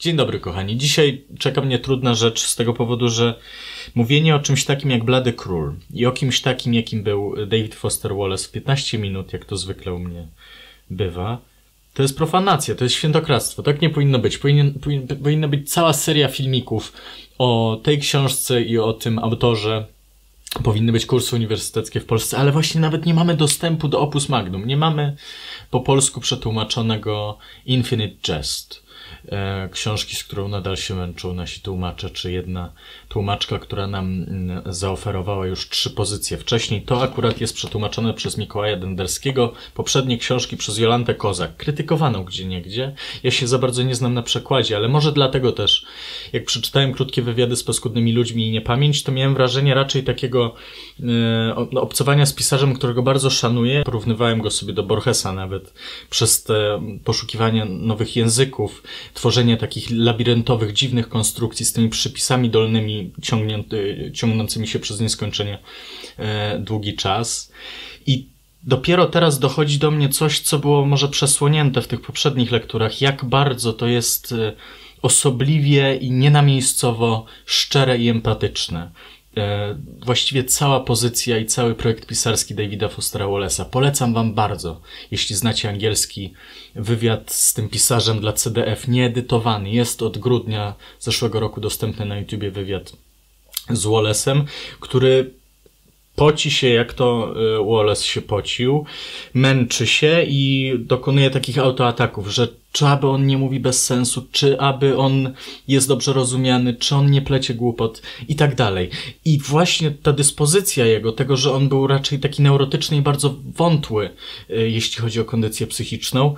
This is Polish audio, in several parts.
Dzień dobry, kochani. Dzisiaj czeka mnie trudna rzecz z tego powodu, że mówienie o czymś takim jak Blady Król i o kimś takim, jakim był David Foster Wallace w 15 minut, jak to zwykle u mnie bywa, to jest profanacja, to jest świętokradztwo. Tak nie powinno być. Powinien, powinien, powinna być cała seria filmików o tej książce i o tym autorze. Powinny być kursy uniwersyteckie w Polsce, ale właśnie nawet nie mamy dostępu do Opus Magnum. Nie mamy po polsku przetłumaczonego Infinite Jest książki, z którą nadal się męczą nasi tłumacze, czy jedna tłumaczka, która nam mm, zaoferowała już trzy pozycje wcześniej. To akurat jest przetłumaczone przez Mikołaja Denderskiego, poprzednie książki przez Jolantę Kozak, krytykowaną gdzie niegdzie. Ja się za bardzo nie znam na przekładzie, ale może dlatego też, jak przeczytałem krótkie wywiady z paskudnymi ludźmi i niepamięć, to miałem wrażenie raczej takiego e, obcowania z pisarzem, którego bardzo szanuję. Porównywałem go sobie do Borgesa nawet przez te poszukiwania nowych języków, tworzenie takich labiryntowych, dziwnych konstrukcji z tymi przypisami dolnymi ciągnącymi się przez nieskończenie e, długi czas. I dopiero teraz dochodzi do mnie coś, co było może przesłonięte w tych poprzednich lekturach, jak bardzo to jest e, osobliwie i nienamiejscowo szczere i empatyczne. E, właściwie cała pozycja i cały projekt pisarski Davida Fostera Wallace'a. Polecam wam bardzo, jeśli znacie angielski wywiad z tym pisarzem dla CDF, nieedytowany. Jest od grudnia zeszłego roku dostępny na YouTubie wywiad z Wallace'em, który poci się, jak to y, Wallace się pocił, męczy się i dokonuje takich autoataków, że czy aby on nie mówi bez sensu, czy aby on jest dobrze rozumiany, czy on nie plecie głupot? I tak dalej. I właśnie ta dyspozycja jego, tego, że on był raczej taki neurotyczny i bardzo wątły, y, jeśli chodzi o kondycję psychiczną,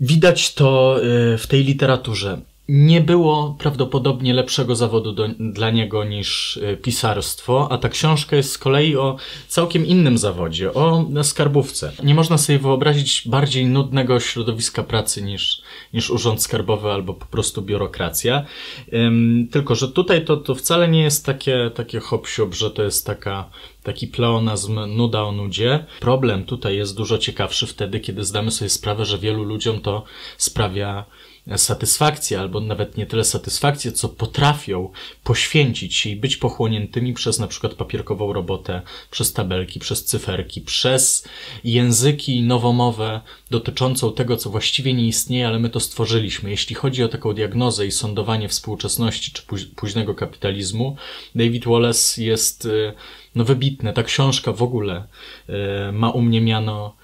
widać to y, w tej literaturze nie było prawdopodobnie lepszego zawodu do, dla niego niż e, pisarstwo, a ta książka jest z kolei o całkiem innym zawodzie, o skarbówce. Nie można sobie wyobrazić bardziej nudnego środowiska pracy niż, niż urząd skarbowy albo po prostu biurokracja. Um, tylko, że tutaj to, to wcale nie jest takie, takie hop że to jest taka, taki pleonazm nuda o nudzie. Problem tutaj jest dużo ciekawszy wtedy, kiedy zdamy sobie sprawę, że wielu ludziom to sprawia satysfakcję, albo nawet nie tyle satysfakcję, co potrafią poświęcić się i być pochłoniętymi przez na przykład papierkową robotę, przez tabelki, przez cyferki, przez języki nowomowę dotyczącą tego, co właściwie nie istnieje, ale my to stworzyliśmy. Jeśli chodzi o taką diagnozę i sądowanie współczesności czy późnego kapitalizmu, David Wallace jest y, no wybitny. Ta książka w ogóle y, ma u mnie miano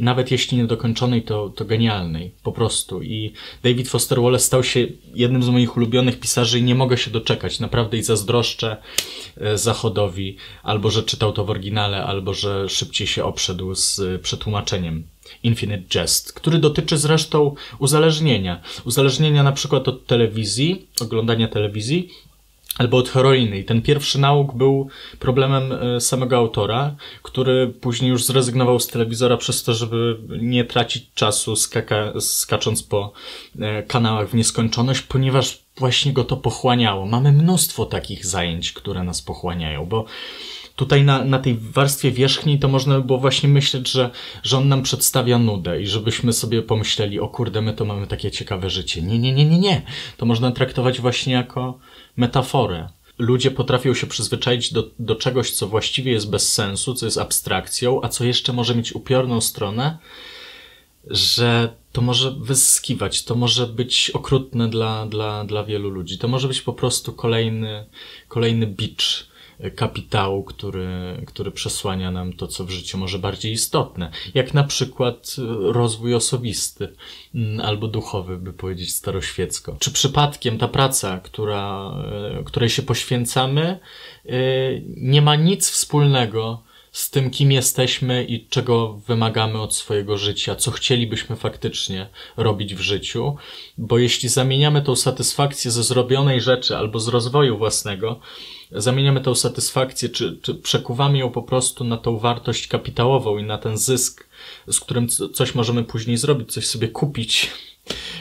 nawet jeśli niedokończonej, to, to genialnej, po prostu. I David Foster Wallace stał się jednym z moich ulubionych pisarzy i nie mogę się doczekać. Naprawdę i zazdroszczę e, Zachodowi, albo że czytał to w oryginale, albo że szybciej się obszedł z przetłumaczeniem. Infinite Jest, który dotyczy zresztą uzależnienia. Uzależnienia na przykład od telewizji, oglądania telewizji, albo od heroiny. I ten pierwszy nauk był problemem e, samego autora, który później już zrezygnował z telewizora przez to, żeby nie tracić czasu skaka, skacząc po e, kanałach w nieskończoność, ponieważ właśnie go to pochłaniało. Mamy mnóstwo takich zajęć, które nas pochłaniają, bo tutaj na, na tej warstwie wierzchniej to można by było właśnie myśleć, że, że on nam przedstawia nudę i żebyśmy sobie pomyśleli, o kurde, my to mamy takie ciekawe życie. Nie, nie, nie, nie, nie. To można traktować właśnie jako metaforę. Ludzie potrafią się przyzwyczaić do, do czegoś, co właściwie jest bez sensu, co jest abstrakcją, a co jeszcze może mieć upiorną stronę, że to może wyzyskiwać, to może być okrutne dla, dla, dla wielu ludzi. To może być po prostu kolejny, kolejny bicz kapitału, który, który przesłania nam to, co w życiu może bardziej istotne, jak na przykład rozwój osobisty mm, albo duchowy, by powiedzieć staroświecko. Czy przypadkiem ta praca, która, e, której się poświęcamy, e, nie ma nic wspólnego z tym, kim jesteśmy i czego wymagamy od swojego życia, co chcielibyśmy faktycznie robić w życiu, bo jeśli zamieniamy tą satysfakcję ze zrobionej rzeczy albo z rozwoju własnego, zamieniamy tą satysfakcję, czy, czy przekuwamy ją po prostu na tą wartość kapitałową i na ten zysk, z którym coś możemy później zrobić, coś sobie kupić,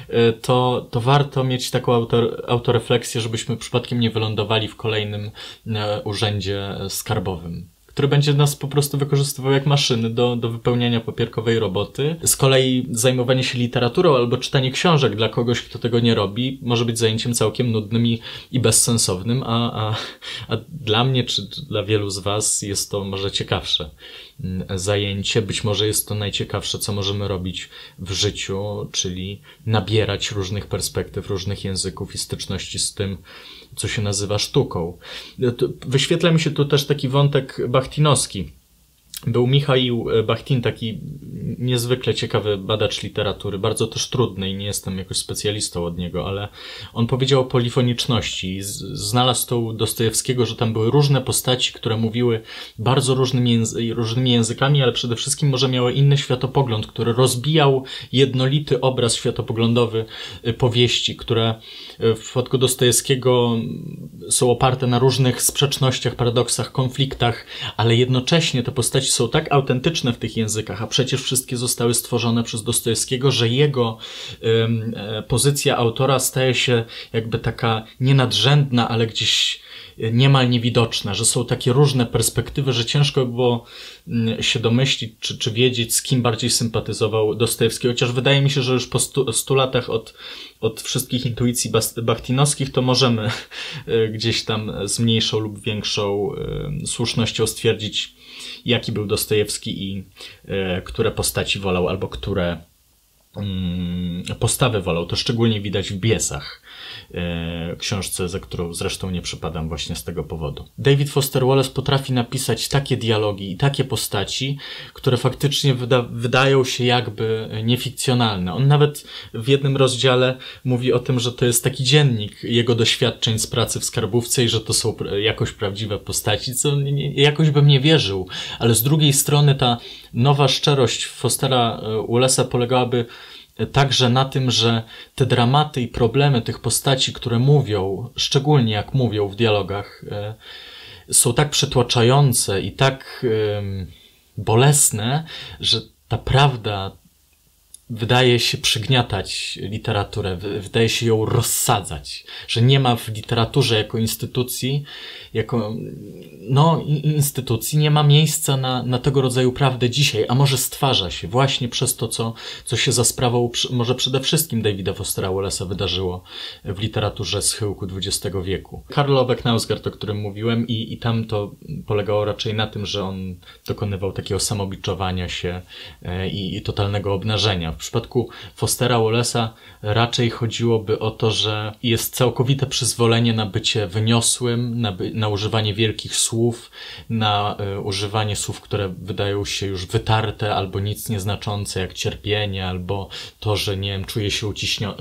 e, to, to warto mieć taką autor, autorefleksję, żebyśmy przypadkiem nie wylądowali w kolejnym e, urzędzie skarbowym który będzie nas po prostu wykorzystywał jak maszyny do, do wypełniania papierkowej roboty. Z kolei zajmowanie się literaturą albo czytanie książek dla kogoś, kto tego nie robi, może być zajęciem całkiem nudnym i, i bezsensownym, a, a, a dla mnie czy, dla wielu z Was jest to może ciekawsze zajęcie. Być może jest to najciekawsze, co możemy robić w życiu, czyli nabierać różnych perspektyw, różnych języków i styczności z tym, co się nazywa sztuką. Wyświetla mi się tu też taki wątek bachtinowski był Michał e, Bachtin, taki niezwykle ciekawy badacz literatury, bardzo też trudny i nie jestem jakoś specjalistą od niego, ale on powiedział o polifoniczności. Znalazł to u Dostojewskiego, że tam były różne postaci, które mówiły bardzo różnymi, języ różnymi językami, ale przede wszystkim może miały inny światopogląd, który rozbijał jednolity obraz światopoglądowy e, powieści, które e, w przypadku Dostojewskiego są oparte na różnych sprzecznościach, paradoksach, konfliktach, ale jednocześnie te postaci są tak autentyczne w tych językach, a przecież wszystkie zostały stworzone przez Dostojewskiego, że jego e, pozycja autora staje się jakby taka nienadrzędna, ale gdzieś e, niemal niewidoczna, że są takie różne perspektywy, że ciężko było mm, się domyślić, czy, czy wiedzieć, z kim bardziej sympatyzował Dostojewski. Chociaż wydaje mi się, że już po stu, stu latach od, od wszystkich intuicji bachtinowskich, to możemy e, gdzieś tam z mniejszą lub większą słusznością stwierdzić, jaki był Dostojewski i e, które postaci wolał, albo które mm, postawy wolał. To szczególnie widać w Biesach. E, książce, za którą zresztą nie przypadam właśnie z tego powodu. David Foster Wallace potrafi napisać takie dialogi i takie postaci, które faktycznie wyda wydają się jakby niefikcjonalne. On nawet w jednym rozdziale mówi o tym, że to jest taki dziennik jego doświadczeń z pracy w skarbówce i że to są jakoś prawdziwe postaci, co jakoś bym nie wierzył, ale z drugiej strony ta nowa szczerość Fostera e, Wallace'a polegałaby także na tym, że te dramaty i problemy tych postaci, które mówią, szczególnie jak mówią w dialogach, e, są tak przytłaczające i tak bolesne, że ta prawda wydaje się przygniatać literaturę, wydaje się ją rozsadzać, że nie ma w literaturze jako instytucji, jako no, instytucji, nie ma miejsca na, na tego rodzaju prawdę dzisiaj, a może stwarza się właśnie przez to, co, co się za sprawą może przede wszystkim Davida Fostera Wallace'a wydarzyło w literaturze schyłku XX wieku. Karl Ove o którym mówiłem i, i tam to polegało raczej na tym, że on dokonywał takiego samobiczowania się e, i, i totalnego obnażenia przypadku Fostera Wallace'a raczej chodziłoby o to, że jest całkowite przyzwolenie na bycie wyniosłym, na, by, na używanie wielkich słów, na y, używanie słów, które wydają się już wytarte albo nic nieznaczące, jak cierpienie, albo to, że nie wiem, czuje się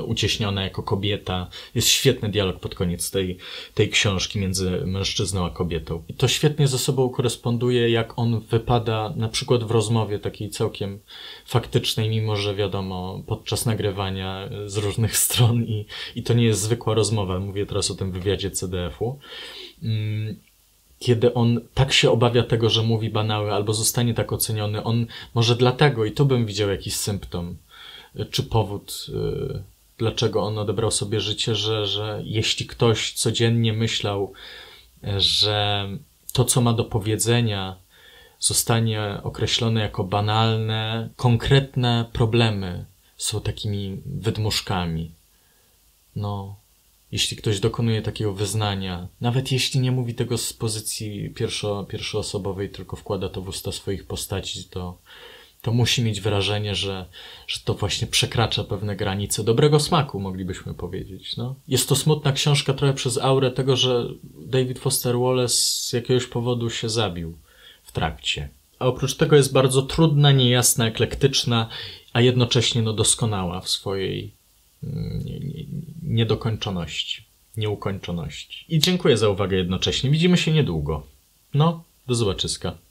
ucieśniona jako kobieta. Jest świetny dialog pod koniec tej, tej książki między mężczyzną a kobietą. I to świetnie ze sobą koresponduje, jak on wypada na przykład w rozmowie takiej całkiem faktycznej, mimo że wiadomo, podczas nagrywania z różnych stron i, i to nie jest zwykła rozmowa. Mówię teraz o tym wywiadzie CDF-u. Mm, kiedy on tak się obawia tego, że mówi banały albo zostanie tak oceniony, on może dlatego, i tu bym widział jakiś symptom, czy powód, y, dlaczego on odebrał sobie życie, że, że jeśli ktoś codziennie myślał, że to, co ma do powiedzenia, zostanie określone jako banalne, konkretne problemy są takimi wydmuszkami. No, jeśli ktoś dokonuje takiego wyznania, nawet jeśli nie mówi tego z pozycji pierwszo, pierwszoosobowej, tylko wkłada to w usta swoich postaci, to, to musi mieć wrażenie, że, że to właśnie przekracza pewne granice dobrego smaku, moglibyśmy powiedzieć. No. Jest to smutna książka trochę przez aurę tego, że David Foster Wallace z jakiegoś powodu się zabił w trakcie. A oprócz tego jest bardzo trudna, niejasna, eklektyczna, a jednocześnie no, doskonała w swojej mm, niedokończoności, nieukończoności. I dziękuję za uwagę jednocześnie. Widzimy się niedługo. No, do zobaczyska.